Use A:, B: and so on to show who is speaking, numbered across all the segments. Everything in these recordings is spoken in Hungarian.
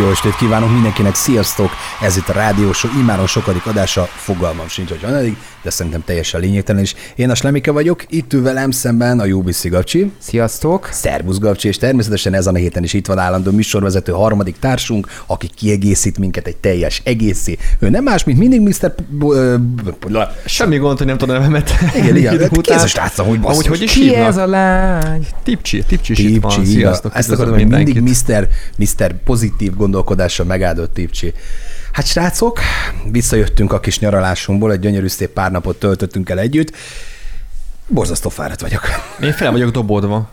A: Jó estét kívánok mindenkinek, sziasztok! Ez itt a Rádió Show, imáron sokadik adása, fogalmam sincs, hogy van de szerintem teljesen lényegtelen is. Én a Slemike vagyok, itt ül velem szemben a Jubiszi Gabcsi.
B: Sziasztok!
A: Szervusz Gabcsi, és természetesen ezen a héten is itt van állandó műsorvezető harmadik társunk, aki kiegészít minket egy teljes egészé. Ő nem más, mint mindig Mr.
C: Semmi gond, hogy nem tudom nevemet.
A: Igen, igen. Kézes látszom, hogy basszus.
C: Ahogy, hogy is
B: Ki ez a lány?
C: Tipcsi, Tipcsi is itt van.
A: Tipcsi,
C: Sziasztok,
A: Ezt akarom, hogy mindig. Mr. Mr. pozitív gondolkodással megáldott Tipcsi. Hát srácok, visszajöttünk a kis nyaralásunkból, egy gyönyörű szép pár napot töltöttünk el együtt. Borzasztó fáradt vagyok.
C: Én fel vagyok dobódva.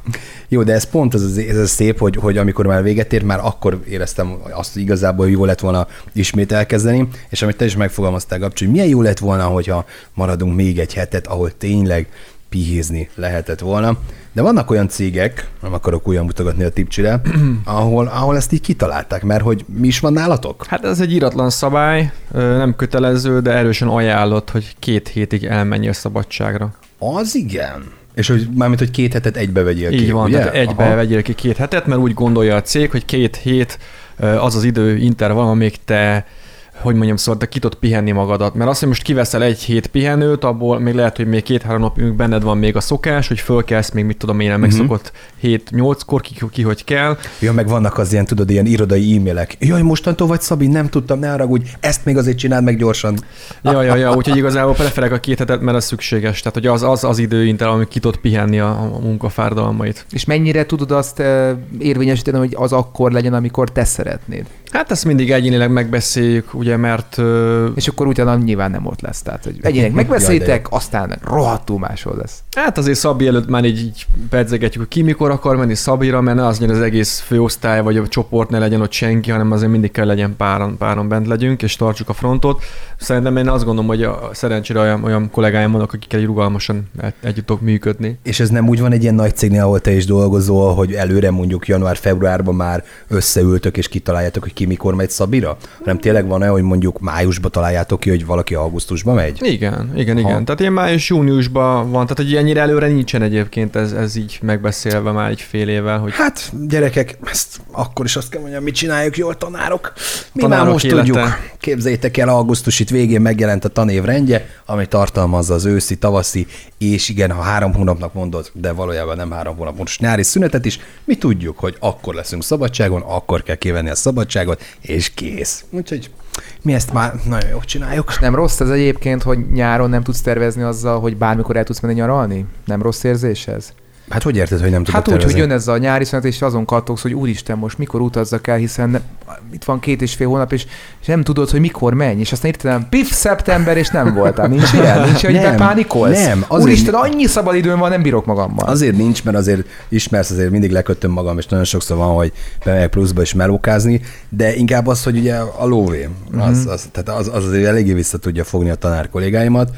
A: Jó, de ez pont ez, az- ez a szép, hogy, hogy amikor már véget ér, már akkor éreztem azt, hogy igazából jó lett volna ismét elkezdeni, és amit te is megfogalmaztál, Gabcsi, hogy milyen jó lett volna, hogyha maradunk még egy hetet, ahol tényleg pihézni lehetett volna. De vannak olyan cégek, nem akarok újra mutogatni a tipcsire, ahol, ahol ezt így kitalálták, mert hogy mi is van nálatok?
C: Hát ez egy íratlan szabály, nem kötelező, de erősen ajánlott, hogy két hétig elmenj a szabadságra.
A: Az igen. És hogy mármint, hogy két hetet egybe vegyél ki,
C: Így van,
A: ugye?
C: tehát egybe
A: Aha.
C: vegyél ki két hetet, mert úgy gondolja a cég, hogy két hét az az idő intervall, amíg te hogy mondjam, szóval te ki tudod pihenni magadat. Mert azt, hogy most kiveszel egy hét pihenőt, abból még lehet, hogy még két-három napig benned van még a szokás, hogy fölkelsz még, mit tudom én, nem megszokott 7-8-kor, ki, ki, hogy kell.
A: Ja, meg vannak az ilyen, tudod, ilyen irodai e-mailek. Jaj, mostantól vagy Szabi, nem tudtam, ne haragudj, ezt még azért csináld meg gyorsan.
C: Ja, ja, ja, úgyhogy igazából preferek a két hetet, mert az szükséges. Tehát, hogy az az, az idő amíg ki tudod pihenni a, a munkafáradalmait.
B: És mennyire tudod azt ö, érvényesíteni, hogy az akkor legyen, amikor te szeretnéd?
C: Hát ezt mindig egyénileg megbeszéljük, ugye, mert
B: És akkor utána nyilván nem ott lesz. Tehát, hogy egyének
A: Jaj,
B: megbeszélitek, aztán rohadtul máshol lesz.
C: hát azért Szabi előtt már így, így pedzegetjük, hogy ki mikor akar menni Szabira, mert ne az legyen az egész főosztály vagy a csoport, ne legyen ott senki, hanem azért mindig kell legyen páran, páran bent legyünk, és tartsuk a frontot. Szerintem én azt gondolom, hogy a, szerencsére olyan, olyan kollégáim vannak, akikkel rugalmasan egy- együtt tudok működni.
A: És ez nem úgy van egy ilyen nagy cégnél, ahol te is dolgozol, hogy előre mondjuk január-februárban már összeültök és kitaláljátok, hogy ki mikor megy Szabira? Hanem tényleg van olyan, hogy mondjuk májusban találjátok ki, hogy valaki augusztusban megy?
C: Igen, igen,
A: Aha.
C: igen. Tehát ilyen május júniusban van, tehát hogy ennyire előre nincsen egyébként ez, ez így megbeszélve már egy fél évvel, hogy
A: Hát, gyerekek, ezt akkor is azt kell mondjam, mit csináljuk jól, tanárok. Mi
C: Tanárok
A: már most
C: élete.
A: tudjuk. Képzeljétek el, augusztus itt végén megjelent a tanév rendje, ami tartalmazza az őszi, tavaszi, és igen, ha három hónapnak mondod, de valójában nem három hónap, most nyári szünetet is, mi tudjuk, hogy akkor leszünk szabadságon, akkor kell kivenni a szabadságot, és kész. Úgyhogy mi ezt már nagyon jól csináljuk.
B: Nem rossz ez egyébként, hogy nyáron nem tudsz tervezni azzal, hogy bármikor el tudsz menni nyaralni? Nem rossz érzés ez?
A: Hát hogy érted, hogy nem tudod
B: Hát úgy, hogy jön ez a nyári szünet, és azon kattogsz, hogy úristen, most mikor utazzak el, hiszen itt van két és fél hónap, és, és nem tudod, hogy mikor menj, és aztán hirtelen pif, szeptember, és nem voltál. Nincs ilyen? Nincs, hogy
A: Nem,
B: bepánikolsz?
A: nem, azért-
B: Úristen, annyi szabad időm van, nem bírok magammal.
A: Azért nincs, mert azért ismersz, azért mindig lekötöm magam, és nagyon sokszor van, hogy bemegyek pluszba is melókázni, de inkább az, hogy ugye a lóvé,
B: Mhm.
A: az, az, tehát az, az azért eléggé vissza tudja fogni a tanár kollégáimat.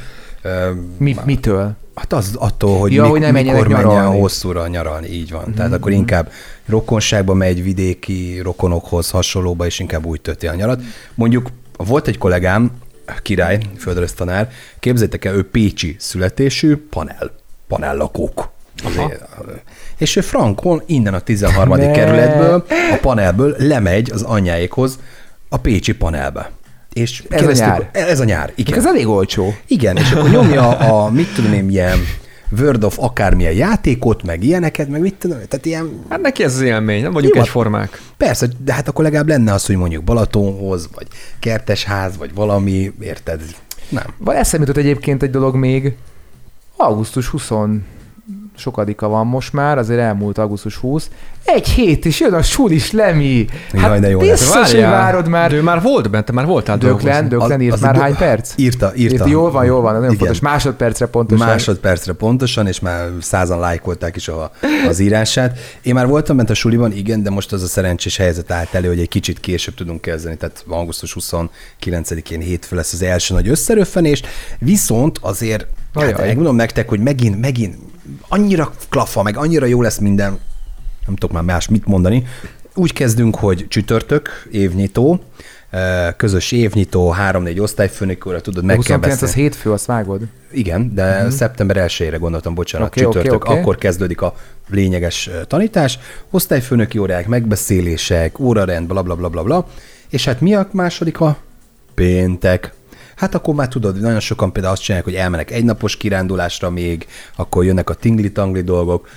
B: Mi, mitől?
A: Hát az attól, hogy,
B: Ja,
A: mik,
B: hogy ne menjenek
A: mikor menjen
B: nyaralni. Mhm.
A: hosszúra nyaralni, így van. Tehát akkor inkább rokonságba megy, vidéki rokonokhoz hasonlóba, és inkább úgy tölti a nyarat. Mondjuk volt egy kollégám, király, földrajztanár, képzeljétek el, ő pécsi születésű, panel, panellakók. Azért, és ő frankon innen a 13.
B: Ne.
A: kerületből, a panelből lemegy az anyjáékhoz a pécsi panelbe. És
B: Ez a nyár?
A: Ez a nyár, igen.
B: Ez elég olcsó.
A: Igen, és akkor nyomja a, mit tudom én, ilyen World of akármilyen játékot, meg ilyeneket, meg mit tudom, tehát ilyen,
C: Hát neki ez az élmény, nem vagyunk
A: Jó,
C: egyformák.
A: persze, de hát akkor legalább lenne az, hogy mondjuk Balatonhoz, vagy kertesház, vagy valami, érted? Nem.
B: Van eszembe jutott egyébként egy dolog még. Augusztus 20 sokadika van most már, azért elmúlt augusztus 20. Egy hét, és jön a sulis Lemi. Hát
A: Jaj, de jó lesz.
B: biztos, hogy várod már.
C: De ő már volt bent, te már voltál
B: Döklen. Döklen írt
A: Az-
B: már hány perc?
A: Írta, írta.
B: Jól van, jól van, nagyon
A: Igen.
B: fontos. Másodpercre pontosan.
A: Másodpercre pontosan, és már százan lájkolták is a, az írását. Én már voltam bent a suliban, igen, de most az a szerencsés helyzet állt elő, hogy egy kicsit később tudunk kezdeni, tehát augusztus 29-én hétfő lesz az első nagy összeröffenés, viszont azért, hát
B: Ajaj.
A: megmondom nektek, hogy megint, megint annyira klafa, meg annyira jó lesz minden, nem tudok már más mit mondani. Úgy kezdünk, hogy csütörtök, évnyitó, közös évnyitó, három-négy osztályfőnök óra, tudod, meg
B: A
A: kell
B: 29 az
A: beszélni.
B: hétfő, azt vágod?
A: Igen, de uh-huh. szeptember 1-ére gondoltam, bocsánat, okay, csütörtök,
B: oké.
A: akkor kezdődik a lényeges ö, tanítás, osztályfőnöki órák, megbeszélések, órarend, bla bla bla bla bla, és hát mi a második a péntek. Hát akkor már tudod, nagyon sokan például azt csinálják, hogy elmenek egynapos kirándulásra még, akkor jönnek a tingli-tangli dolgok.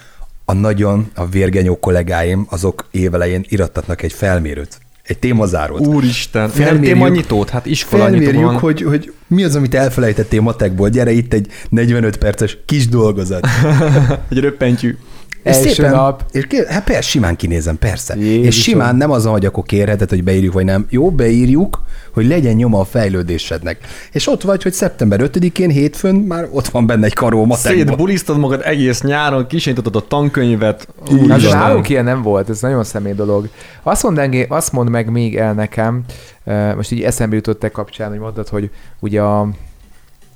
A: A nagyon, a vérgenyó kollégáim, azok évelején irattatnak egy felmérőt, egy témazárót.
C: Úristen,
A: Felmérjük-
C: nyitót, hát iskola
A: Felmérjük,
C: van.
A: hogy, hogy mi az, amit elfelejtettél matekból. Gyere, itt egy 45 perces kis dolgozat.
C: Egy röppentyű.
A: És
B: Első nap.
A: És ké- hát persze, simán kinézem, persze.
B: Jézusom.
A: És simán nem az, hogy akkor kérheted, hogy beírjuk, vagy nem. Jó, beírjuk, hogy legyen nyoma a fejlődésednek. És ott vagy, hogy szeptember 5-én, hétfőn már ott van benne egy karó matekból.
C: Szétbulisztad magad egész nyáron, kisanyítottad a tankönyvet. Úristen.
B: nálunk ilyen nem volt, ez nagyon személy dolog. Azt mond, engé, azt mond meg még el nekem, eh, most így eszembe jutott te kapcsán, hogy mondtad, hogy ugye a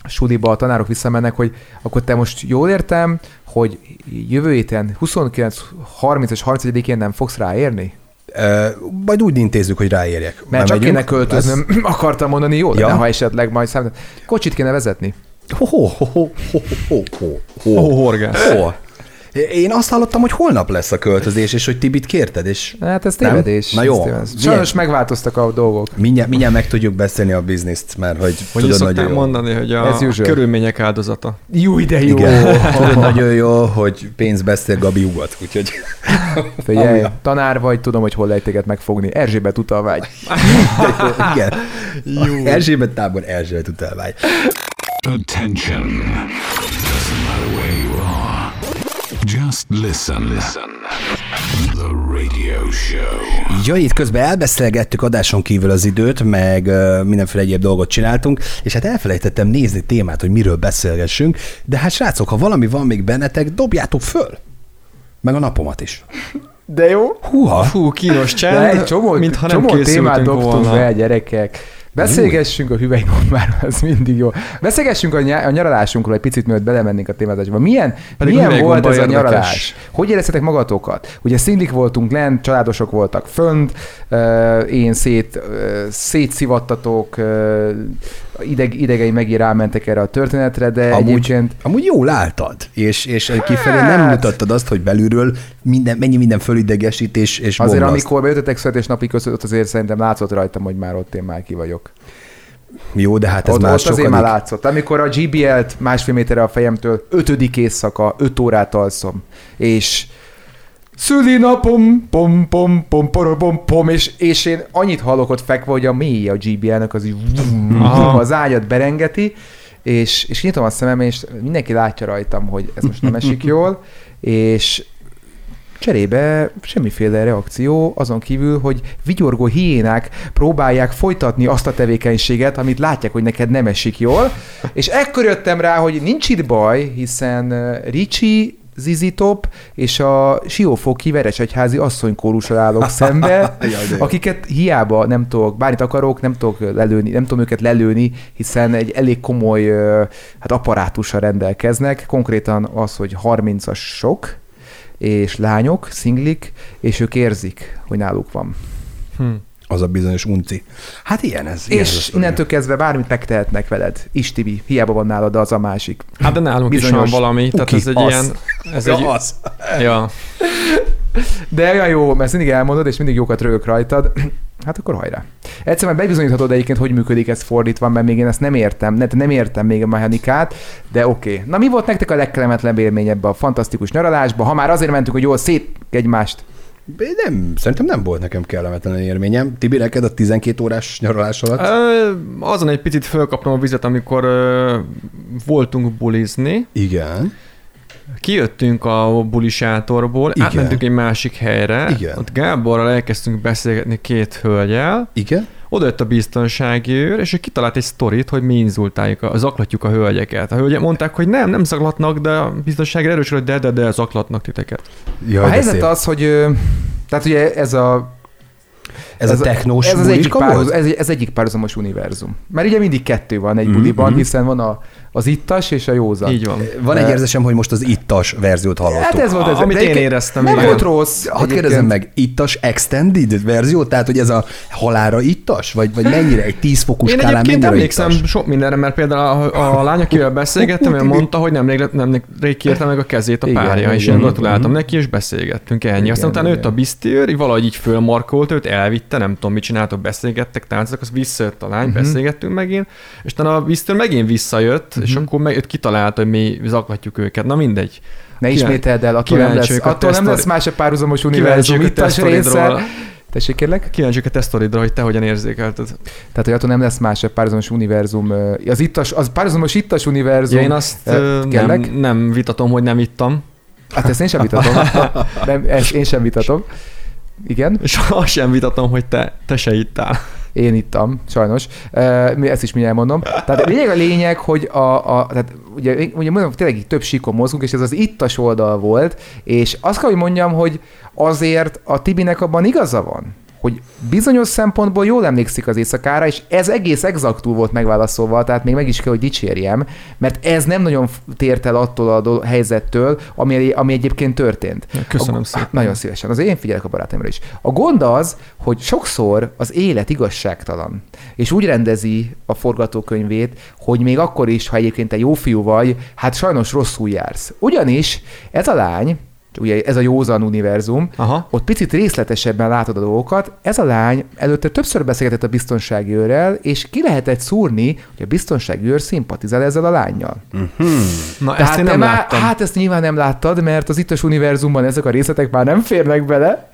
B: suliba a tanárok visszamennek, hogy akkor te most jól értem, hogy jövő héten 29, 30 és 31-én nem fogsz ráérni?
A: Ö, majd úgy intézzük, hogy ráérjek.
B: Mert
A: Már
B: csak
A: megyünk?
B: kéne költöznöm, akartam mondani, jó
A: Ja.
B: ha esetleg majd szám... Kocsit kéne vezetni.
A: Ho, ho, ho, ho, ho, ho, ho, ho. Ho. Én azt hallottam, hogy holnap lesz a költözés, és hogy Tibit kérted, és
B: Hát ez
A: Nem?
B: tévedés.
A: Na jó.
B: Ez. Sajnos megváltoztak a dolgok.
A: mindjárt, mindjárt meg tudjuk beszélni a bizniszt, mert hogy
C: Hogy
A: tudod nagyon jó.
C: mondani, hogy a
B: As usual.
C: körülmények áldozata.
B: Jó, de jó.
A: Igen, tudod nagyon jó, hogy pénz beszél, Gabi ugat, úgyhogy
B: Figyelj, tanár vagy, tudom, hogy hol lehet téged megfogni. Erzsébet utalvágy.
A: igen. Jó. Erzsébet tábor, Erzsébet utalvány.
D: Attention. Doesn't matter where. Just listen. Listen. The radio show.
A: Ja, itt közben elbeszélgettük adáson kívül az időt, meg mindenféle egyéb dolgot csináltunk, és hát elfelejtettem nézni témát, hogy miről beszélgessünk, de hát srácok, ha valami van még bennetek, dobjátok föl! Meg a napomat is.
B: De jó.
A: Húha!
C: Fú, kínos csend,
B: De egy csomó,
C: mintha nem
B: csomó témát dobtunk
C: volna.
B: be, gyerekek. Beszélgessünk a hüvelygombáról, az mindig jó. Beszélgessünk a, nyá- a nyaralásunkról egy picit, mielőtt belemennénk a témázásba. Milyen,
C: Pedig
B: milyen volt ez a
C: érdekes.
B: nyaralás? Hogy éreztetek magatokat? Ugye szinglik voltunk lent, családosok voltak fönt, én szét, szétszivattatok, ideg, idegei megint rámentek erre a történetre, de
A: Amúgy,
B: egyébként
A: amúgy jól álltad, és, és kifelé nem
B: Hát.
A: mutattad azt, hogy belülről minden, mennyi minden fölidegesít, és, és
B: azért amikor bejöttetek születésnapi között, azért szerintem látszott rajtam, hogy már ott én már ki vagyok.
A: Jó, de hát ez
B: ott,
A: már
B: ott azért már látszott. Amikor a GBL-t másfél méterre a fejemtől ötödik éjszaka, öt órát alszom, és szülinapom, pom, pom, pom, pom, pom, pom, és, és én annyit hallok ott fekve, hogy a mély a GBL-nek az így vum, az ágyat berengeti, és, és nyitom a szemem, és mindenki látja rajtam, hogy ez most nem esik jól, és Cserébe semmiféle reakció, azon kívül, hogy vigyorgó hiénák próbálják folytatni azt a tevékenységet, amit látják, hogy neked nem esik jól, és ekkor jöttem rá, hogy nincs itt baj, hiszen uh, Ricsi, Zizi Top és a Siófoki Veresegyházi asszonykórussal állok szembe, akiket hiába nem tudok, bármit akarok, nem tudok lelőni, nem tudom őket lelőni, hiszen egy elég komoly hát apparátussal rendelkeznek, konkrétan az, hogy 30-as sok, és lányok, szinglik, és ők érzik, hogy náluk van.
C: Hm.
A: Az a bizonyos unci. Hát ilyen ez. ilyen ez
B: és
A: sztori.
B: innentől kezdve bármit megtehetnek veled. Is, Tibi, hiába van nálad az a másik.
C: Hát de nálunk is
B: Bizonyos
C: van valami, tehát
A: uki,
C: ez egy
A: az.
C: ilyen... Ez
A: ja,
C: egy,
A: az.
C: ja.
B: De olyan jó, mert mindig elmondod, és mindig jókat rögök rajtad. Hát akkor hajrá. Egyszerűen bebizonyíthatod egyébként, hogy működik ez fordítva, mert még én ezt nem értem, nem, nem értem még a mechanikát, de oké. Okay. Na mi volt nektek a legkellemetlenebb élmény ebbe a fantasztikus nyaralásba? Ha már azért mentünk, hogy jól szét egymást.
A: Nem, szerintem nem volt nekem kellemetlen élményem. Tibi, neked a 12 órás nyaralás alatt?
C: Azon egy picit fölkaptam a vizet, amikor voltunk bulizni.
A: Igen.
C: Kijöttünk a bulisátorból,
A: Igen.
C: átmentünk egy másik helyre.
A: Igen.
C: Ott Gáborral elkezdtünk beszélgetni két hölgyel.
A: Igen?
C: Oda jött a biztonsági őr, és ő kitalált egy sztorit, hogy mi inzultáljuk, a, zaklatjuk a hölgyeket. A hölgyek mondták, hogy nem, nem zaklatnak, de a biztonsági erősről, hogy de, de, de zaklatnak titeket.
A: Jaj,
B: a helyzet
A: szép.
B: az, hogy tehát ugye ez a
A: Ez a technós
B: ez az
A: bulika
B: egyik
A: volt?
B: párhuz, ez, ez egyik párhuzamos univerzum. Mert ugye mindig kettő van egy
A: Mhm,
B: buliban,
A: mhm.
B: hiszen van a, az ittas és a józan.
C: Így van.
A: Van egy érzésem, hogy most az ittas verziót hallottuk.
B: Hát ez volt ez.
C: Amit én éreztem,
B: Nem
C: igen.
B: volt rossz.
A: Hadd kérdezem meg, ittas extended verzió? Tehát, hogy ez a halára ittas? Vagy, vagy mennyire? Egy 10 fokos
C: Én
A: skálán
C: egyébként emlékszem
A: ittas?
C: sok mindenre, mert például a, a lány, akivel beszélgettem, ő mondta, hogy nemrég, nemrég kérte meg a kezét a
B: Igen,
C: párja, és
B: igen.
C: én gratuláltam neki, és beszélgettünk ennyi.
B: Igen,
C: Aztán utána
B: igen.
C: jött a bisztőr, valahogy így fölmarkolt őt, elvitte, nem tudom, mit csináltok, beszélgettek, táncoltak, az visszajött a lány,
B: Mhm.
C: beszélgettünk megint, és utána a bisztőr megint visszajött, és
B: Mhm.
C: akkor meg, kitalálta, hogy mi zaklatjuk őket. Na mindegy.
B: Ne
C: Kíván-
B: ismételd el, attól nem lesz, attól nem
C: tesztori-
B: lesz más a párhuzamos univerzum
C: Kíváncsiak a
B: része. Tessék kérlek?
C: Kíváncsiak a tesztoridra, hogy te hogyan érzékelted.
B: Tehát, hogy attól nem lesz más párhuzamos univerzum. Az ittas, az párhuzamos ittas univerzum.
C: Ja, én azt nem, nem vitatom, hogy nem ittam,
B: Hát ezt én sem vitatom. nem, ezt én sem vitatom. Igen,
C: és azt sem vitatom, hogy te, te se ittál.
B: Én ittam, sajnos. Mi- ezt is mindjárt mondom. Tehát lényeg a lényeg, hogy a, a tehát ugye, ugye mondom, tényleg így több síkon mozgunk, és ez az ittas oldal volt, és azt kell, hogy mondjam, hogy azért a Tibinek abban igaza van, hogy bizonyos szempontból jól emlékszik az éjszakára, és ez egész exaktul volt megválaszolva, tehát még meg is kell, hogy dicsérjem, mert ez nem nagyon tért el attól a do- helyzettől, ami, ami egyébként történt.
C: Köszönöm
B: a,
C: szépen.
B: Nagyon szívesen. Az én figyelek a barátaimra is. A gond az, hogy sokszor az élet igazságtalan, és úgy rendezi a forgatókönyvét, hogy még akkor is, ha egyébként te jó fiú vagy, hát sajnos rosszul jársz. Ugyanis ez a lány, ugye ez a józan univerzum,
C: Aha.
B: ott picit részletesebben látod a dolgokat. Ez a lány előtte többször beszélgetett a biztonsági őrrel, és ki lehetett szúrni, hogy a biztonsági őr szimpatizál ezzel a lányjal.
C: Na,
B: Tehát
C: ezt én nem
B: már,
C: láttam.
B: Hát ezt nyilván nem láttad, mert az ittas univerzumban ezek a részletek már nem férnek bele.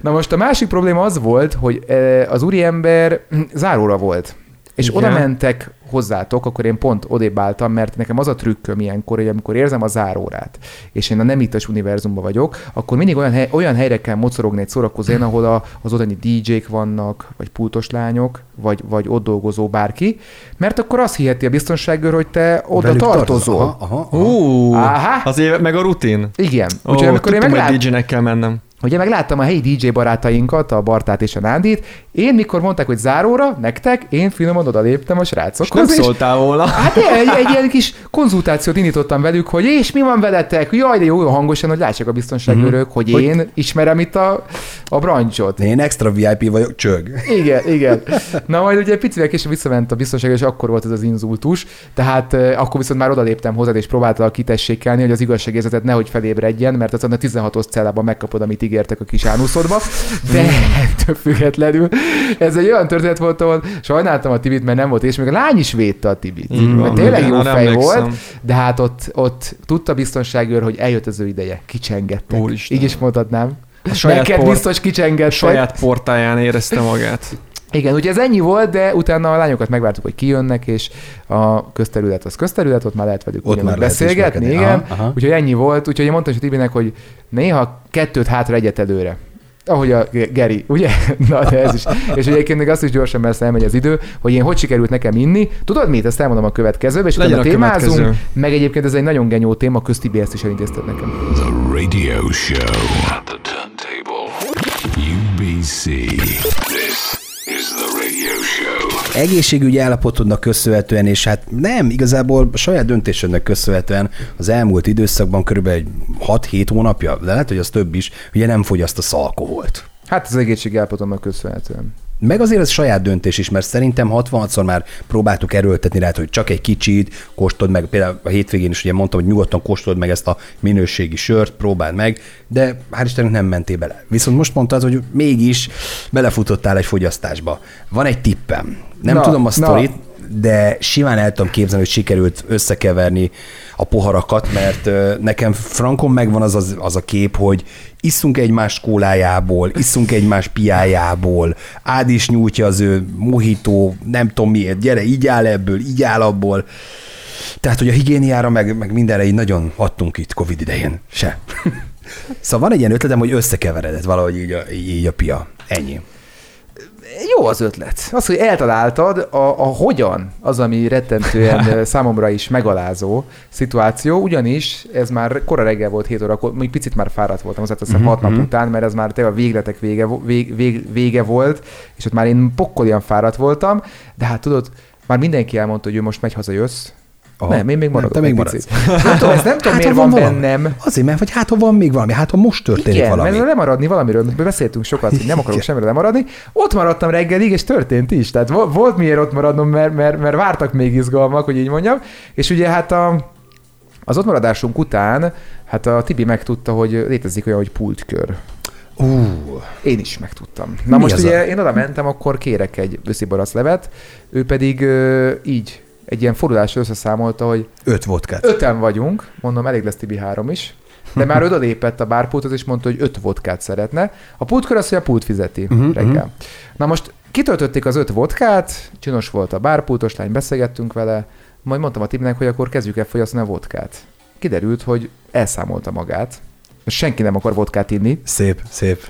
B: Na most a másik probléma az volt, hogy eh, az úriember záróra volt. És
C: Igen.
B: oda mentek hozzátok, akkor én pont odébb álltam, mert nekem az a trükköm ilyenkor, hogy amikor érzem a zárórát, és én a nem ittas univerzumban vagyok, akkor mindig olyan, hely, olyan helyre kell mocorogni egy szórakozón, ahol a, az ottani DJ-k vannak, vagy pultos lányok, vagy, vagy ott dolgozó bárki, mert akkor azt hiheti a biztonságőr, hogy te oda
A: Velük
B: tartozol.
A: Aha, aha, aha.
C: Ú,
B: Áhá.
C: az éve, meg a rutin.
B: Igen.
C: Ó,
B: Úgyhogy amikor én meglát...
C: hogy DJ-nek kell mennem.
B: Ugye megláttam a helyi DJ barátainkat, a Bartát és a Nándit, én mikor mondták, hogy záróra, nektek, én finoman oda léptem a
C: És nem szóltál volna.
B: Hát egy, egy ilyen kis konzultációt indítottam velük, hogy és mi van veletek? Jaj, de jó, hangosan, hogy lássák a biztonságőrök,
C: Mhm.
B: hogy
A: Hogy-
B: én ismerem itt a, a brancsot.
A: Én extra VIP vagyok, csög.
B: Igen, igen. Na majd ugye picivel később visszament a biztonság, és akkor volt ez az inzultus. Tehát eh, akkor viszont már odaléptem hozzád, és próbáltalak kitessékelni, hogy az igazságérzetet nehogy felébredjen, mert azon a 16-os cellában megkapod, amit ígértek a kis ánuszodba. De ettől függetlenül ez egy olyan történet volt, ahol sajnáltam a Tibit, mert nem volt, és még a lány is védte a Tibit.
C: Van,
B: mert tényleg jó fej
C: emlékszem.
B: volt, de hát ott, ott tudta biztonságőr, hogy eljött az ő ideje. Kicsengettek.
C: Úristen.
B: Így is mondhatnám.
C: A saját,
B: Neked
C: por,
B: biztos kicsengettek.
C: saját portáján érezte magát.
B: Igen, ugye ez ennyi volt, de utána a lányokat megvártuk, hogy kijönnek, és a közterület az közterület, ott már lehet velük
A: Ott már lehet
B: beszélgetni,
A: ismerkedni.
B: igen.
A: Aha, aha.
B: Úgyhogy ennyi volt, úgyhogy én mondtam is a Tibinek, hogy néha kettőt hátra, egyet előre. Ahogy a Ge- Geri, ugye? Na, de ez is. És egyébként még azt is gyorsan, mert elmegy az idő, hogy én hogy sikerült nekem inni. Tudod mit? Ezt elmondom a következőbe, és
C: Legyen
B: utána
C: a
B: témázunk.
C: következő.
B: Meg egyébként ez egy nagyon genyó téma, köztibi ezt is elintézted nekem.
D: The radio show at the turntable. UBC. This is the radio show.
A: Egészségügyi állapotodnak köszönhetően, és hát nem, igazából a saját döntésednek köszönhetően az elmúlt időszakban körülbelül egy 6-7 hónapja, de lehet, hogy az több is, ugye nem fogyasztasz alkoholt.
B: Hát az egészségi állapotomnak köszönhetően.
A: Meg azért ez saját döntés is, mert szerintem 66-szor már próbáltuk erőltetni rá, hogy csak egy kicsit, kóstold meg, például a hétvégén is ugye mondtam, hogy nyugodtan kóstold meg ezt a minőségi sört, próbáld meg, de hál' Istennek nem mentél bele. Viszont most mondtad, hogy mégis belefutottál egy fogyasztásba. Van egy tippem. Nem
B: Na,
A: tudom a
B: na.
A: De simán el tudom képzelni, hogy sikerült összekeverni a poharakat, mert nekem frankon megvan az, az, az a kép, hogy isszunk egymás kólájából, isszunk egymás piájából, Ád is nyújtja az ő mohitó, nem tudom miért, gyere, így áll ebből, így áll abból. Tehát, hogy a higiéniára, meg, meg mindenre így nagyon adtunk itt Covid idején. Se. szóval van egy ilyen ötletem, hogy összekeveredett valahogy így a, így a pia. Ennyi.
B: Jó az ötlet. Az, hogy eltaláltad, a, a hogyan, az, ami rettentően számomra is megalázó szituáció, ugyanis ez már kora reggel volt 7 órakor, még picit már fáradt voltam, azért hiszem 6 nap után, mert ez már tényleg a végletek vége, vég, vége volt, és ott már én pokkolian fáradt voltam, de hát tudod, már mindenki elmondta, hogy ő most megy haza, jössz.
A: Aha.
B: Nem, én még maradok.
A: te még maradsz.
B: Hát, tudom, ez nem tudom,
A: Hát,
B: miért van,
A: valami.
B: bennem.
A: Azért, mert vagy hát, ha van még valami, hát ha most történik
B: Igen,
A: valami.
B: mert lemaradni valamiről, beszéltünk sokat, hogy nem akarok semmiről lemaradni. Ott maradtam reggelig, és történt is. Tehát vo- volt miért ott maradnom, mert, mert, mert vártak még izgalmak, hogy így mondjam. És ugye hát a, az ott maradásunk után, hát a Tibi megtudta, hogy létezik olyan, hogy pultkör.
A: Ú,
B: Én is megtudtam. Na
A: Mi
B: most ugye
A: a-
B: én oda mentem, akkor kérek egy levet, ő pedig ö, így egy ilyen fordulásra összeszámolta, hogy
A: öt vodkát.
B: öten vagyunk, mondom, elég lesz Tibi három is, de már oda lépett a bárpulthoz, és mondta, hogy öt vodkát szeretne. A pultkör az, hogy a pult fizeti uh-huh, reggel. Na most kitöltötték az öt vodkát, csinos volt a bárpultos lány, beszélgettünk vele, majd mondtam a Tibinek, hogy akkor kezdjük el fogyasztani a vodkát. Kiderült, hogy elszámolta magát, senki nem akar vodkát inni,
A: Szép, szép.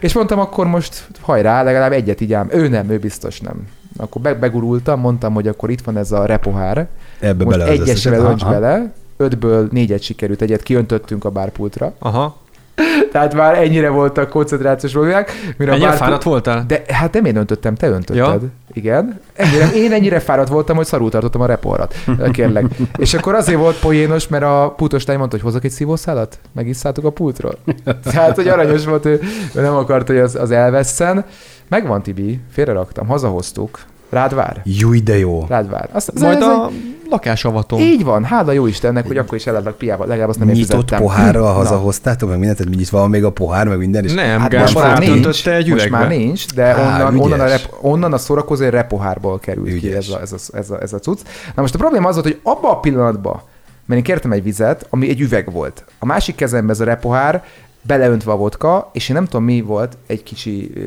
B: és mondtam, akkor most hajrá, legalább egyet így ám. Ő nem, ő biztos nem. Akkor be- begurultam, mondtam, hogy akkor itt van ez a repohár.
A: Ebbe
B: Most
A: bele összeset.
B: önts bele, ötből négyet sikerült, egyet kiöntöttünk a bárpultra.
C: Aha.
B: Tehát már ennyire voltak koncentrációs problémák. Mire a
C: Ennyire
B: bárpult-
C: fáradt voltál?
B: De hát nem én öntöttem, te öntötted.
C: Ja.
B: Igen. Ennyire, én ennyire fáradt voltam, hogy szarul tartottam a repoharat. Kérlek. És akkor azért volt poénos, mert a pultos lány mondta, hogy hozok egy szívószálat? Megisztátok a pultról. Tehát, hogy aranyos volt, ő, ő nem akart, hogy az, az elvesszen. Megvan, Tibi, félreraktam, hazahoztuk. Rád vár.
A: Júj, de jó.
B: Rád vár. Azt, az,
C: Majd
B: ez
C: a lakásavatom.
B: Így van, hála jó Istennek, hogy akkor is eladnak piával, legalább azt nem én
A: Nyitott
B: fizettem.
A: pohárral hazahoztátok, meg mindent, tehát nyit van még a pohár, meg minden, és
C: Nem,
B: Hát
C: Gáspár
B: most már nincs,
C: egy
B: most már nincs, de
A: Á,
B: onnan, onnan, a rep, onnan a szórakozó egy repohárból került ki
A: Ügyes.
B: ez a, ez, a, ez, a, ez a cucc. Na most a probléma az volt, hogy abban a pillanatban, mert én kértem egy vizet, ami egy üveg volt. A másik kezemben ez a repohár, beleöntve a vodka, és én nem tudom mi volt, egy kicsi ö,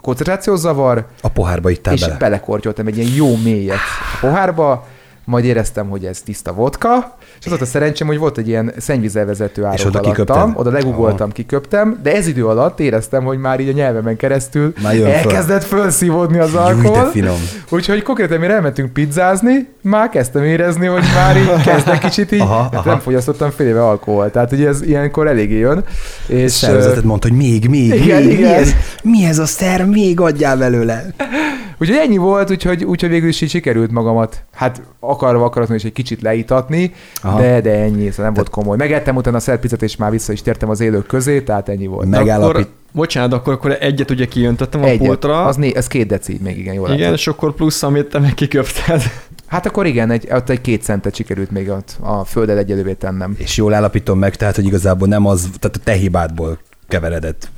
B: koncentrációzavar,
A: a pohárba ittál
B: és
A: bele.
B: belekortyoltam egy ilyen jó mélyet a pohárba, majd éreztem, hogy ez tiszta vodka, és az volt a szerencsém, hogy volt egy ilyen szennyvízelvezető
A: És
B: árok
A: oda
B: alattam,
A: kiköpted?
B: oda legugoltam, kiköptem, de ez idő alatt éreztem, hogy már így a nyelvemen keresztül
A: Már jön föl.
B: elkezdett felszívódni az alkohol.
A: finom.
B: Úgyhogy konkrétan mi elmentünk pizzázni, már kezdtem érezni, hogy már így kezdek kicsit így,
A: Aha,
B: aha,
A: aha.
B: nem fogyasztottam fél éve alkohol, tehát ugye ez ilyenkor eléggé jön. És,
A: Szervezeted mondta, hogy még, még,
B: Igen,
A: még,
B: igen.
A: Mi, ez, mi ez a szer, még adjál belőle.
B: Úgyhogy ennyi volt, úgyhogy, úgyhogy végül is így sikerült magamat, hát akarva akaratlanul is egy kicsit leítatni,
A: Aha.
B: de, de ennyi, szóval nem volt komoly. Megettem utána a szerpizzát, és már vissza is tértem az élők közé, tehát ennyi volt.
A: Meg- megállapít-
C: Akkor, bocsánat, akkor, akkor egyet ugye kijöntöttem a
B: Egyet.
C: pultra.
B: Az, né, az két deci, még igen, jól
C: igen,
B: látod.
C: és akkor plusz, amit te meg kiköpted.
B: Hát akkor igen, egy, ott egy két centet sikerült még ott a földdel egyelővé tennem.
A: És jól állapítom meg, tehát, hogy igazából nem az, tehát a te hibádból keveredett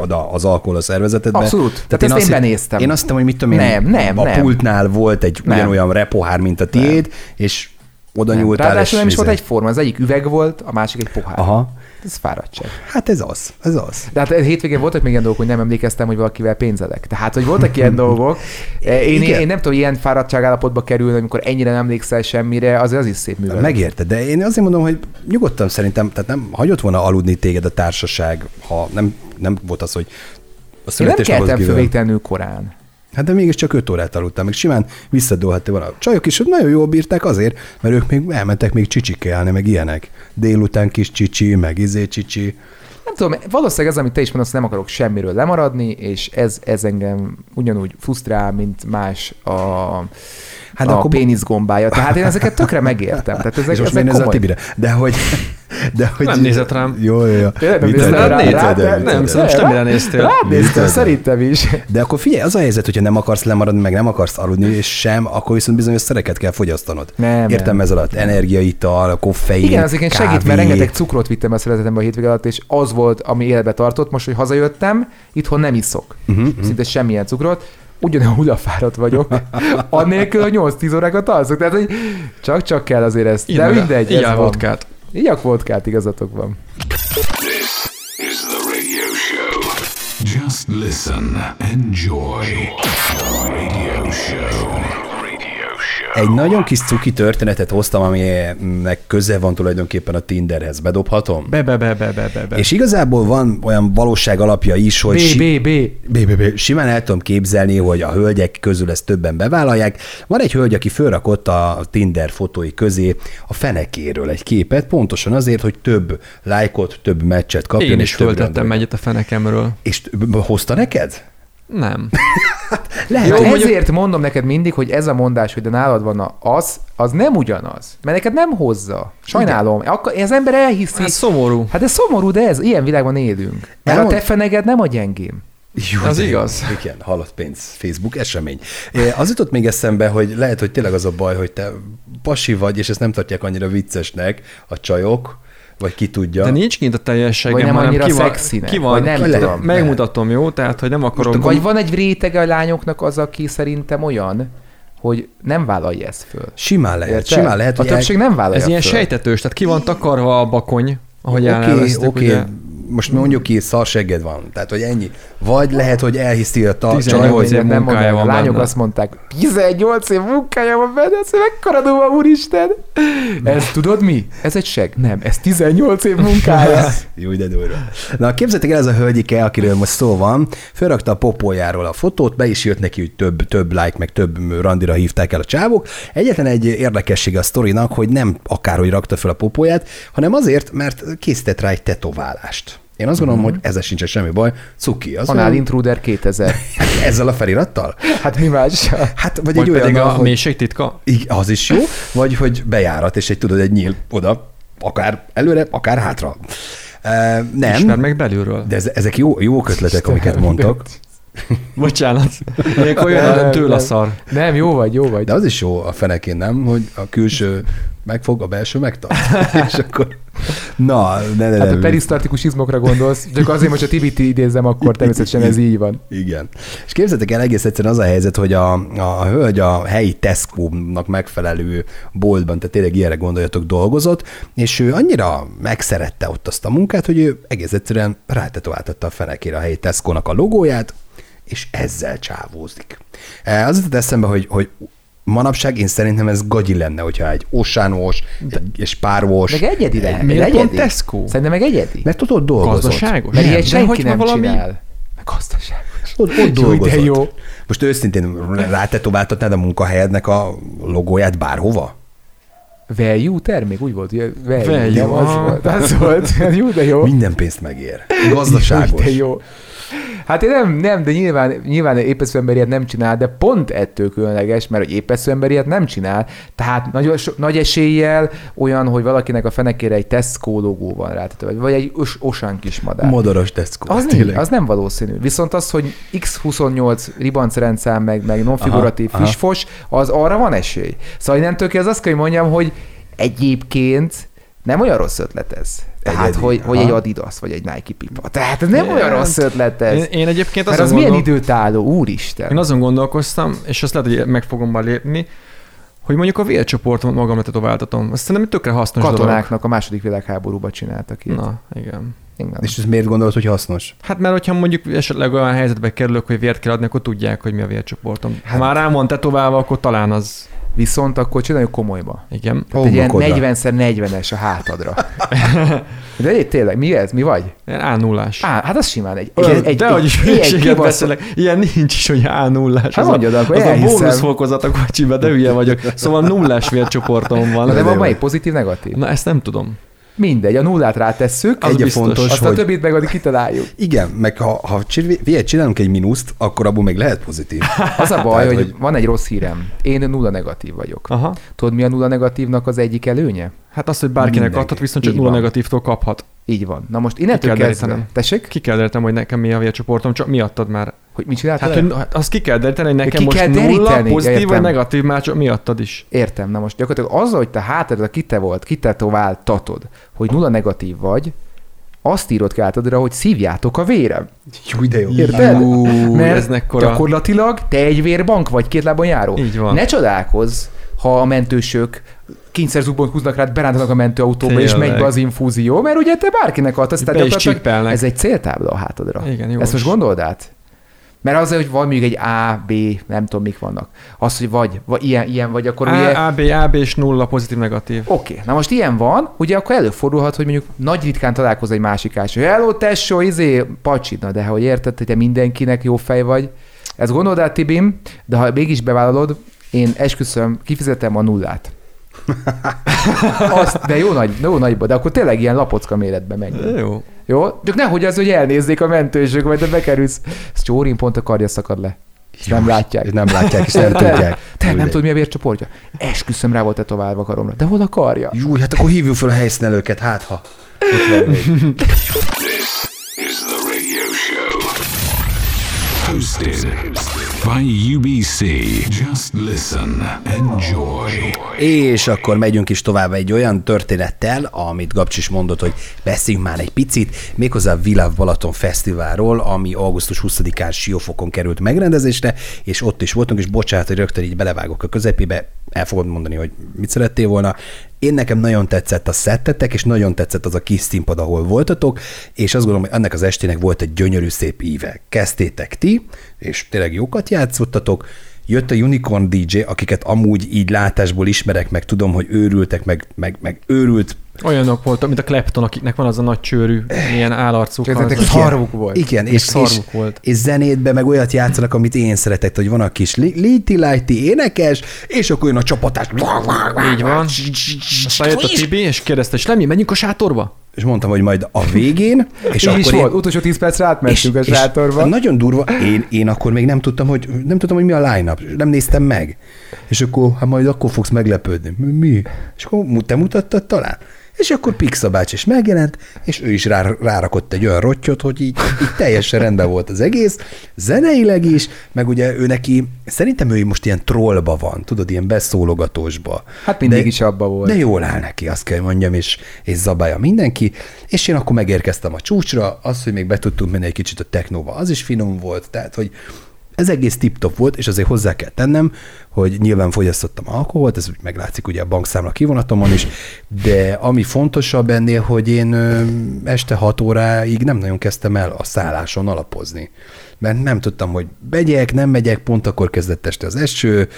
A: oda az alkohol a szervezetedbe.
B: Abszolút. Tehát ezt én
A: hitt-
B: benéztem.
A: Én azt hittem, hogy mit tudom én,
B: Nem, nem,
A: a
B: nem.
A: pultnál volt egy
B: Nem.
A: ugyanolyan repohár, mint a tiéd, és oda
B: Nem.
A: nyúltál,
B: Ráadásul nem is volt egyforma, az egyik üveg volt, a másik egy pohár.
A: Aha.
B: Ez fáradtság.
A: Hát ez az, ez az.
B: De hát hétvégén voltak még ilyen dolgok, hogy nem emlékeztem, hogy valakivel pénzelek. Tehát, hogy voltak ilyen dolgok. Én, én,
A: Igen.
B: én nem tudom, ilyen fáradtság állapotba kerülni, amikor ennyire nem emlékszel semmire, azért az is szép művel.
A: Megérted, de én azért mondom, hogy nyugodtan szerintem, tehát nem hagyott volna aludni téged a társaság, ha nem, nem volt az, hogy a
B: Én nem keltem föl végtelenül korán.
A: Hát de mégis csak 5 órát aludtam, még simán visszadőlhető van. A csajok is nagyon jól bírták azért, mert ők még elmentek még csicsikelni, meg ilyenek. Délután kis csicsi, meg izé csicsi.
B: Nem tudom, valószínűleg ez, amit te is mondasz, nem akarok semmiről lemaradni, és ez, ez engem ugyanúgy frusztrál, mint más a,
A: Hát
B: a
A: akkor-
B: pénisz gombája. Tehát én ezeket tökre megértem. Tehát ezek,
A: és most
B: ezek
A: nézel a
B: komoly.
A: Tibire? De hogy... De hogy
C: Nem nézett rám.
A: Jó, jó, jó.
B: Tényleg nem
A: de-
B: rá?
A: de-
B: de-
C: Nem,
A: de-
C: most nem mire néztél.
B: Rád néztem,
A: de-
B: szerintem is.
A: De akkor figyelj, az a helyzet, hogyha nem akarsz lemaradni, meg nem akarsz aludni, és sem, akkor viszont bizonyos szereket kell fogyasztanod.
B: Nem,
A: Értem
B: nem.
A: ez alatt? Energiaital, koffein,
B: Igen, az igen segít, mert rengeteg cukrot vittem a szeretetembe a hétvége alatt, és az volt, ami életbe tartott. Most, hogy hazajöttem, itthon nem iszok. Uh-huh, Szinte semmilyen cukrot. Ugyanolyan hulafáradt vagyok, annélkül, hogy 8-10 órákat alszok. Tehát, hogy csak-csak kell azért ezt. De
C: Idd-
B: mindegy,
C: Így
B: ez van.
C: vodkát.
B: Igyak vodkát, igazatok van.
D: This is the radio show. Just listen, enjoy. Radio show.
A: Egy nagyon kis cuki történetet hoztam, aminek köze van tulajdonképpen a Tinderhez. Bedobhatom?
C: Be, be, be, be, be, be.
A: És igazából van olyan valóság alapja is, hogy...
B: B,
A: si-
B: B, B.
A: B, B, B. Simán el tudom képzelni, hogy a hölgyek közül ezt többen bevállalják. Van egy hölgy, aki fölrakott a Tinder fotói közé a fenekéről egy képet, pontosan azért, hogy több lájkot, több meccset kapjon.
C: Én
A: és
C: is föltettem
A: random-
C: egyet a fenekemről.
A: És hozta neked?
C: Nem.
A: Lehet,
B: Jó,
A: hogy-
B: ezért mondom neked mindig, hogy ez a mondás, hogy de nálad van a az, az nem ugyanaz. Mert neked nem hozza. Sajnálom. Akkor az ember elhiszi.
C: Ez szomorú.
B: Hát ez szomorú, de ez, ilyen világban élünk. Mert a
A: Elmond-
B: te feneged nem a gyengém.
A: Jó,
C: Az igaz.
A: Igen, halott pénz, Facebook esemény. Az jutott még eszembe, hogy lehet, hogy tényleg az a baj, hogy te pasi vagy, és ezt nem tartják annyira viccesnek a csajok, vagy ki tudja.
C: De nincs kint a teljességem,
B: Vagy nem
C: hanem
B: annyira
C: ki van,
B: szexinek,
C: ki van,
B: vagy nem
C: ki-
B: tudom.
C: Megmutatom, jó? Tehát, hogy nem akarok...
B: Vagy van egy rétege a lányoknak az, aki szerintem olyan, hogy nem vállalja ezt föl.
A: Simán lehet,
B: Érted?
A: simán lehet,
B: a többség nem vállalja
C: Ez ilyen
B: föl.
C: sejtetős, tehát ki van takarva a bakony, ahogy
A: Oké,
C: elneveztük,
A: oké,
C: ugye?
A: Most mondjuk ki, szarsegged van, tehát hogy ennyi. Vagy lehet, hogy elhiszti a ta-
C: 18
A: csaj, hogy
C: év
B: nem
C: munkája
B: mondják, a
C: van
B: lányok
C: benne.
B: azt mondták, 18 év munkája van benne, ez mekkora duma, úristen! Ez tudod mi? Ez egy seg? Nem, ez 18 év munkája.
A: Jó, de durva. Na, képzeljétek el, ez a hölgyike, akiről most szó van, felrakta a popójáról a fotót, be is jött neki, hogy több, több like, meg több randira hívták el a csávok. Egyetlen egy érdekessége a sztorinak, hogy nem akárhogy rakta fel a popóját, hanem azért, mert készített rá egy tetoválást. Én azt gondolom, hogy ezzel sincs semmi baj. Cuki. Az
B: Anál Intruder 2000.
A: ezzel a felirattal?
B: Hát mi más?
A: Hát, vagy,
C: Vagy
A: egy olyan,
C: a
A: hogy...
C: mélység titka?
A: Az is jó, vagy hogy bejárat, és egy tudod, egy nyíl oda, akár előre, akár hátra. Nem,
C: Ismerd meg belülről.
A: de ez, ezek jó, jó ötletek, amiket mondtak.
C: Bocsánat. Ilyenkor jön tőle a
B: nem.
C: szar.
B: Nem, jó vagy, jó vagy.
A: De az is jó a fenekén, nem? Hogy a külső megfog, a belső megtart. és akkor... Na, ne, ne,
B: Hát
A: ne,
B: a perisztartikus izmokra gondolsz, csak azért, hogy a Tibit idézem, akkor természetesen ez így van.
A: Igen. És képzeljétek el, egész egyszerűen az a helyzet, hogy a, a hölgy a helyi Tesco-nak megfelelő boltban, tehát tényleg ilyenre gondoljatok, dolgozott, és ő annyira megszerette ott azt a munkát, hogy ő egész egyszerűen rátetováltatta a fenekére a helyi Tesco-nak a logóját, és ezzel csávózik. Eh, Az jutott eszembe, hogy, hogy manapság én szerintem ez gagyi lenne, hogyha egy osánós, egy, egy párvós.
B: Meg egyedi lehet.
C: Miért
B: egyedi.
C: pont Tesco?
B: Szerintem meg egyedi.
A: Mert ott, ott dolgozott.
C: Gazdaságos?
B: Mert ilyet senki nem
C: valami-
B: csinál. Meg gazdaságos.
A: Ott, ott
B: Jó,
A: dolgozott.
B: de jó.
A: Most őszintén rátetováltatnád a munkahelyednek a logóját bárhova?
B: Value termék, úgy volt, ugye? Value,
C: Value,
B: nem, az
C: aha.
B: volt, az volt. Jó, de jó.
A: Minden pénzt megér. Gazdaságos.
B: de jó. Hát én nem, nem, de nyilván, nyilván épesző ember ilyet nem csinál, de pont ettől különleges, mert hogy épesző ember ilyet nem csinál. Tehát nagy, nagy eséllyel olyan, hogy valakinek a fenekére egy Tesco logó van rá, tehát, vagy egy os, osán kis madár.
A: Modoros Tesco.
B: Az, nem, az nem valószínű. Viszont az, hogy X28 ribancerendszám, meg, meg non-figuratív fisfos, az arra van esély. Szóval innentől kezdve azt kell, hogy mondjam, hogy egyébként nem olyan rossz ötlet ez. Tehát,
A: Egyedi.
B: hogy, hogy egy Adidas vagy egy Nike pipa. Tehát ez nem
C: Igen.
B: olyan rossz ötlet ez.
C: Én, én egyébként
B: Mert
C: azon
B: az milyen
C: gondol...
B: időtálló, úristen.
C: Én azon gondolkoztam, és azt lehet, hogy meg fogom majd lépni, hogy mondjuk a vércsoportot magamra tetováltatom. Azt szerintem egy tökre hasznos
B: Katonáknak a második világháborúban csináltak ilyet.
C: dolog. Na, igen.
B: Igen.
A: És ez miért gondolod, hogy hasznos?
C: Hát mert hogyha mondjuk esetleg olyan helyzetbe kerülök, hogy vért kell adni, akkor tudják, hogy mi a vércsoportom. Ha
B: Hát-
C: már rám van tetoválva, akkor talán az...
B: Viszont akkor csináljuk komolyba.
C: Igen.
B: Tehát egy ilyen
A: Homlokodra.
B: 40x40-es a hátadra. De egy tényleg, mi ez? Mi vagy?
C: Ilyen A 0
B: Á, hát az simán egy. Egy, egy,
C: dehogy is
B: egy- ilyen
C: hülyeséget beszélek. Ilyen nincs is, hogy A 0
B: Hát mondjad, akkor
C: az a
B: elhiszem.
C: bónuszfokozat a kocsiba, de hülye vagyok. Szóval nullás vércsoportom van.
B: Na, de
A: de
B: van melyik pozitív, negatív?
C: Na ezt nem tudom.
B: Mindegy, a nullát rátesszük,
C: Az
A: Egy a
C: biztos.
A: fontos,
B: azt a
A: hogy
B: többit meg addig kitaláljuk.
A: igen, meg ha, ha csi- figyelj, csinálunk egy mínuszt, akkor abból még lehet pozitív.
B: Az a baj,
A: Tehát,
B: hogy,
A: hogy-
B: van egy rossz hírem. Én nulla negatív vagyok.
C: Aha.
B: Tudod, mi a nulla negatívnak az egyik előnye?
C: Hát azt, hogy bárkinek
A: Mindenki.
C: adhat, viszont csak
B: Így
C: nulla
B: van.
C: negatívtól kaphat.
B: Így van. Na most innentől
C: kell
B: kezdve... Tessék?
C: Ki kell derítenem, hogy nekem mi a vércsoportom, csak miattad már.
B: Hogy mit csináltál?
C: Hát, hogy, hát azt ki kell deríteni, hogy nekem
B: ki
C: most
B: kell
C: nulla, pozitív vagy
B: értem.
C: negatív, már csak miattad is.
B: Értem, na most gyakorlatilag azzal, hogy te hátadra kite volt, kitetováltatod, hogy nulla negatív vagy, azt írod ki átadra, hogy szívjátok a vérem.
A: Jó, de jó.
B: Érted?
C: Ú,
B: Mert
C: ez mekkora-
B: gyakorlatilag te egy vérbank vagy két lábon járó.
C: Így van.
B: Ne csodálkozz, ha a mentősök kényszerzubont húznak rád, berántanak a mentőautóba, és
C: Tényleg.
B: megy be az infúzió, mert ugye te bárkinek adtasz,
C: Be
B: tehát ez egy céltábla a hátadra.
C: Igen, jó.
B: Ezt most gondold át? Mert az, hogy van még egy A, B, nem tudom, mik vannak. Az, hogy vagy, vagy ilyen, ilyen vagy, akkor ugye...
C: A, AB, AB és nulla pozitív, negatív.
B: Oké, okay. na most ilyen van, ugye akkor előfordulhat, hogy mondjuk nagy ritkán találkoz egy másik ásó. Hello, tesó, izé, pacsi. Na de hogy érted, hogy te mindenkinek jó fej vagy, ezt gondold át, Tibim, de ha mégis bevállalod, én esküszöm, kifizetem a nullát. Azt, de jó nagy, jó nagyba, de akkor tényleg ilyen lapocka méretben megy.
C: Jó.
B: Jó? Csak nehogy az, hogy elnézzék a mentősök, majd te bekerülsz. Ez Csórin pont a karja szakad le. És nem látják.
A: Nem látják, és nem tudják.
B: Te nem tudod, mi a vércsoportja? Esküszöm rá volt tetoválva karomra. De hol a karja?
A: Jó, hát akkor hívjuk fel a helyszínelőket, hát ha.
D: Hosted by UBC. Just listen. Enjoy.
A: És akkor megyünk is tovább egy olyan történettel, amit Gabcs is mondott, hogy beszéljünk már egy picit, méghozzá a Viláv Balaton Fesztiválról, ami augusztus 20-án Siófokon került megrendezésre, és ott is voltunk, és bocsánat, hogy rögtön így belevágok a közepébe, el fogod mondani, hogy mit szerettél volna. Én nekem nagyon tetszett a szettetek, és nagyon tetszett az a kis színpad, ahol voltatok, és azt gondolom, hogy ennek az estének volt egy gyönyörű szép íve. Kezdtétek ti, és tényleg jókat játszottatok, jött a Unicorn DJ, akiket amúgy így látásból ismerek, meg tudom, hogy őrültek, meg, meg, meg őrült
C: Olyanok voltak, mint a Klepton, akiknek van az a nagy csőrű, ilyen állarcuk.
B: Ezeknek szarvuk volt.
A: Igen,
C: És
A: és, és,
C: szarvuk volt.
A: és zenétben meg olyat játszanak, amit én szeretek, hogy van a kis Liti Lighty énekes, és akkor jön a csapatás.
C: Így van. Aztán jött a Tibi, és kérdezte, és Lemi, menjünk a sátorba?
A: És mondtam, hogy majd a végén, és
B: És így
A: akkor
B: is
A: én,
B: volt. Utolsó 10 percre átmentünk a sátorba.
A: Nagyon durva, én, én akkor még nem tudtam, hogy nem tudtam, hogy mi a line-up, nem néztem meg. És akkor, hát majd akkor fogsz meglepődni. Mi? És akkor te mutattad talán? És akkor Pixa bácsi is megjelent, és ő is rá, rárakott egy olyan rottyot, hogy így, így teljesen rendben volt az egész, zeneileg is, meg ugye ő neki, szerintem ő most ilyen trollba van, tudod, ilyen beszólogatósba.
B: Hát mindig is abba volt.
A: De jól áll neki, azt kell mondjam, és, és zabálja mindenki. És én akkor megérkeztem a csúcsra, az, hogy még be tudtunk menni egy kicsit a technóba, az is finom volt, tehát, hogy ez egész tip-top volt, és azért hozzá kell tennem, hogy nyilván fogyasztottam alkoholt, ez úgy meglátszik ugye a bankszámla kivonatomon is, de ami fontosabb ennél, hogy én este 6 óráig nem nagyon kezdtem el a szálláson alapozni. Mert nem tudtam, hogy megyek, nem megyek, pont akkor kezdett este az eső,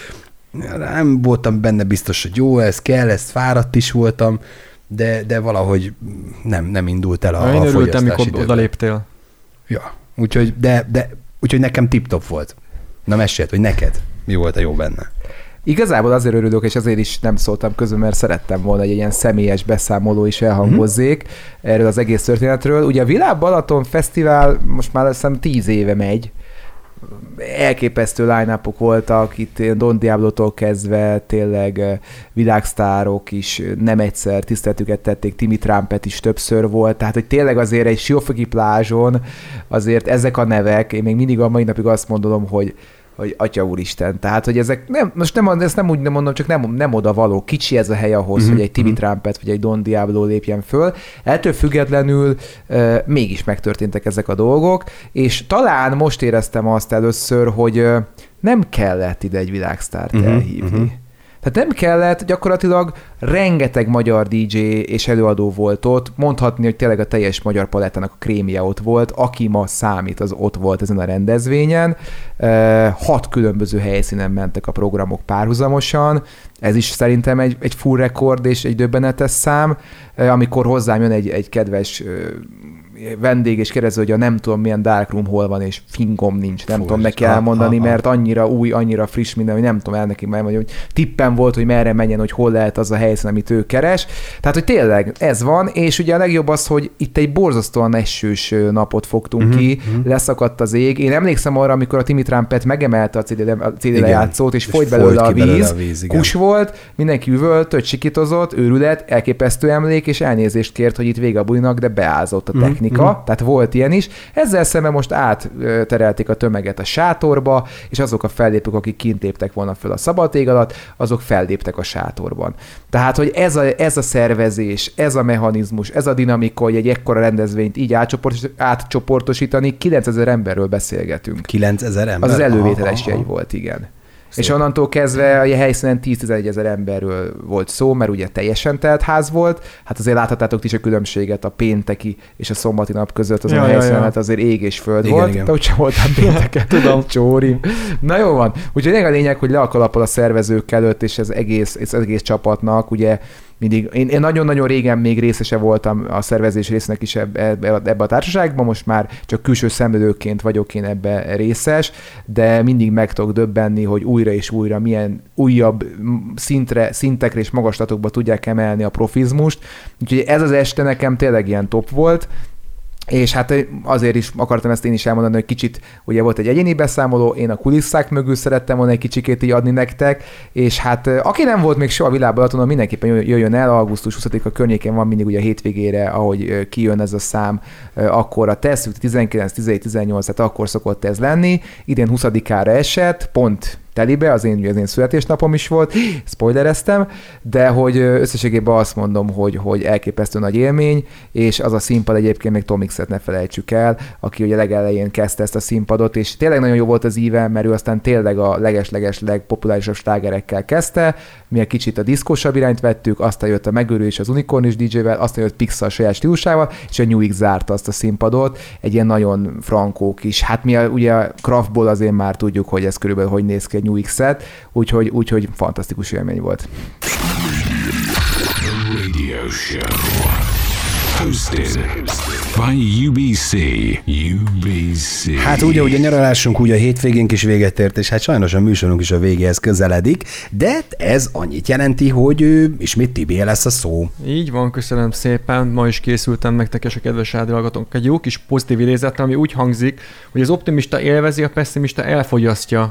A: nem voltam benne biztos, hogy jó, ez kell, ez fáradt is voltam, de, de valahogy nem, nem indult el a,
C: Én
A: a
C: örültem, mikor odaléptél.
A: Ja, úgyhogy, de, de, úgyhogy nekem tip-top volt. Na meséld, hogy neked mi volt a jó benne?
B: Igazából azért örülök, és azért is nem szóltam közben, mert szerettem volna, hogy egy ilyen személyes beszámoló is elhangozzék
A: Mhm.
B: erről az egész történetről. Ugye a Világ Balaton Fesztivál most már azt hiszem tíz éve megy, elképesztő line voltak, itt Don Diablo-tól kezdve tényleg eh, világsztárok is eh, nem egyszer tiszteletüket tették, Timmy Trumpet is többször volt, tehát hogy tényleg azért egy siófoki plázson azért ezek a nevek, én még mindig a mai napig azt mondom, hogy hogy Atya Úristen. Tehát, hogy ezek nem, most nem, ezt nem úgy nem mondom, csak nem, nem oda való. Kicsi ez a hely ahhoz,
A: Mhm,
B: uh-huh. hogy egy Timmy Trumpet vagy egy Don Diablo lépjen föl. Ettől függetlenül uh, mégis megtörténtek ezek a dolgok, és talán most éreztem azt először, hogy uh, nem kellett ide egy világsztárt
A: Mhm,
B: uh-huh, elhívni. Uh-huh. Tehát nem kellett, gyakorlatilag rengeteg magyar DJ és előadó volt ott, mondhatni, hogy tényleg a teljes magyar palettának a krémje ott volt, aki ma számít, az ott volt ezen a rendezvényen. Hat különböző helyszínen mentek a programok párhuzamosan, ez is szerintem egy, egy full rekord és egy döbbenetes szám, amikor hozzám jön egy, egy kedves vendég, és kérdezi, hogy a nem tudom milyen darkroom hol van, és fingom nincs, nem
A: Fú,
B: tudom neki elmondani,
A: ha, ha.
B: mert annyira új, annyira friss minden, hogy nem tudom el neki megmondani, hogy tippem volt, hogy merre menjen, hogy hol lehet az a helyszín, amit ő keres. Tehát, hogy tényleg ez van, és ugye a legjobb az, hogy itt egy borzasztóan esős napot fogtunk
A: Mhm,
B: ki, leszakadt az ég. Én emlékszem arra, amikor a Timmy Trumpet megemelte a CD, a lejátszót, és,
A: És
B: folyt belőle a
A: ki belőle
B: víz,
A: a víz, igen.
B: kus volt, mindenki üvölt, sikitozott, őrület, elképesztő emlék, és elnézést kért, hogy itt vége a bulinak, de beázott a
A: Mhm,
B: technika, tehát volt ilyen is. Ezzel szemben most átterelték a tömeget a sátorba, és azok a fellépők, akik kint léptek volna föl a szabad ég alatt, azok felléptek a sátorban. Tehát, hogy ez a, ez a szervezés, ez a mechanizmus, ez a dinamika, hogy egy ekkora rendezvényt így átcsoport, átcsoportosítani, 9000 emberről beszélgetünk.
A: 9000 ember?
B: Az az elővételes jegy volt, igen. És onnantól kezdve a helyszínen 10-11 ezer emberről volt szó, mert ugye teljesen telt ház volt. Hát azért láthatátok is a különbséget a pénteki és a szombati nap között azon
C: Ja,
B: a helyszínen,
C: ja.
B: hát azért ég és föld
A: Igen,
B: volt.
A: igen.
B: Úgysem voltam pénteken. Tudom. Csóri. Na jó van. Úgyhogy a lényeg, hogy le a szervezők előtt, és ez egész, ez egész csapatnak, ugye mindig, én, én nagyon-nagyon régen még részese voltam a szervezés résznek is ebbe, ebbe, a társaságban, most már csak külső szemlélőként vagyok én ebbe részes, de mindig meg tudok döbbenni, hogy újra és újra milyen újabb szintre, szintekre és magaslatokba tudják emelni a profizmust. Úgyhogy ez az este nekem tényleg ilyen top volt, és hát azért is akartam ezt én is elmondani, hogy kicsit ugye volt egy egyéni beszámoló, én a kulisszák mögül szerettem volna egy kicsikét így adni nektek, és hát aki nem volt még soha a világbalatonon, mindenképpen jöjjön el, augusztus 20-a környékén van mindig ugye a hétvégére, ahogy kijön ez a szám, akkor a tesszük 19, 17, 18, tehát akkor szokott ez lenni. Idén 20-ára esett, pont telibe, az én, az én születésnapom is volt, spoilereztem, de hogy összességében azt mondom, hogy, hogy elképesztő nagy élmény, és az a színpad egyébként még Tomixet ne felejtsük el, aki ugye legelején kezdte ezt a színpadot, és tényleg nagyon jó volt az íve, mert ő aztán tényleg a leges-leges legpopulárisabb slágerekkel kezdte, mi egy kicsit a diszkósabb irányt vettük, aztán jött a megőrülés az Unicornis DJ-vel, aztán jött Pixar saját stílusával, és a New X zárta azt a színpadot, egy ilyen nagyon frankó kis, hát mi a, ugye a Craftból azért már tudjuk, hogy ez körülbelül hogy néz ki a New X-et, úgyhogy, úgyhogy fantasztikus élmény volt.
D: Radio show. Hosted by UBC. UBC.
A: Hát úgy, ahogy a nyaralásunk, úgy a hétvégénk is véget ért, és hát sajnos a műsorunk is a végéhez közeledik, de ez annyit jelenti, hogy ő, ismét Tibi lesz a szó.
C: Így van, köszönöm szépen. Ma is készültem nektek és a kedves rádióhallgatók egy jó kis pozitív idézettel, ami úgy hangzik, hogy az optimista élvezi, a pessimista elfogyasztja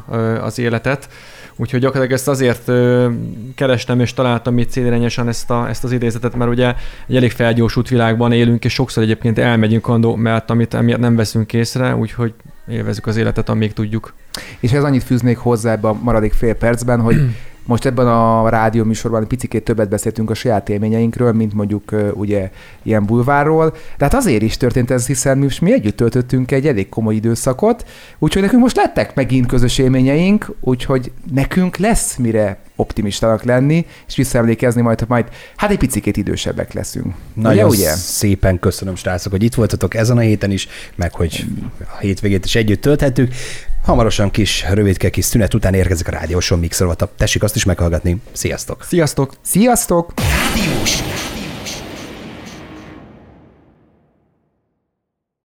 C: az életet. Úgyhogy gyakorlatilag ezt azért ö, kerestem és találtam itt célirányosan ezt, a, ezt az idézetet, mert ugye egy elég felgyorsult világban élünk, és sokszor egyébként elmegyünk andó, mert amit emiatt nem veszünk észre, úgyhogy élvezzük az életet, amíg tudjuk.
B: És ez annyit fűznék hozzá ebbe a maradék fél percben, hogy most ebben a rádió műsorban picit többet beszéltünk a saját élményeinkről, mint mondjuk ugye ilyen bulvárról. De hát azért is történt ez, hiszen mi, mi együtt töltöttünk egy elég komoly időszakot, úgyhogy nekünk most lettek megint közös élményeink, úgyhogy nekünk lesz mire optimistának lenni, és visszaemlékezni majd, ha majd hát egy picikét idősebbek leszünk.
A: Nagyon
B: ugye, ugye?
A: szépen köszönöm, srácok, hogy itt voltatok ezen a héten is, meg hogy a hétvégét is együtt tölthettük. Hamarosan kis, rövidke kis szünet után érkezik a rádióson mixolvata. Tessék azt is meghallgatni. Sziasztok!
C: Sziasztok!
B: Sziasztok!
E: Rádiós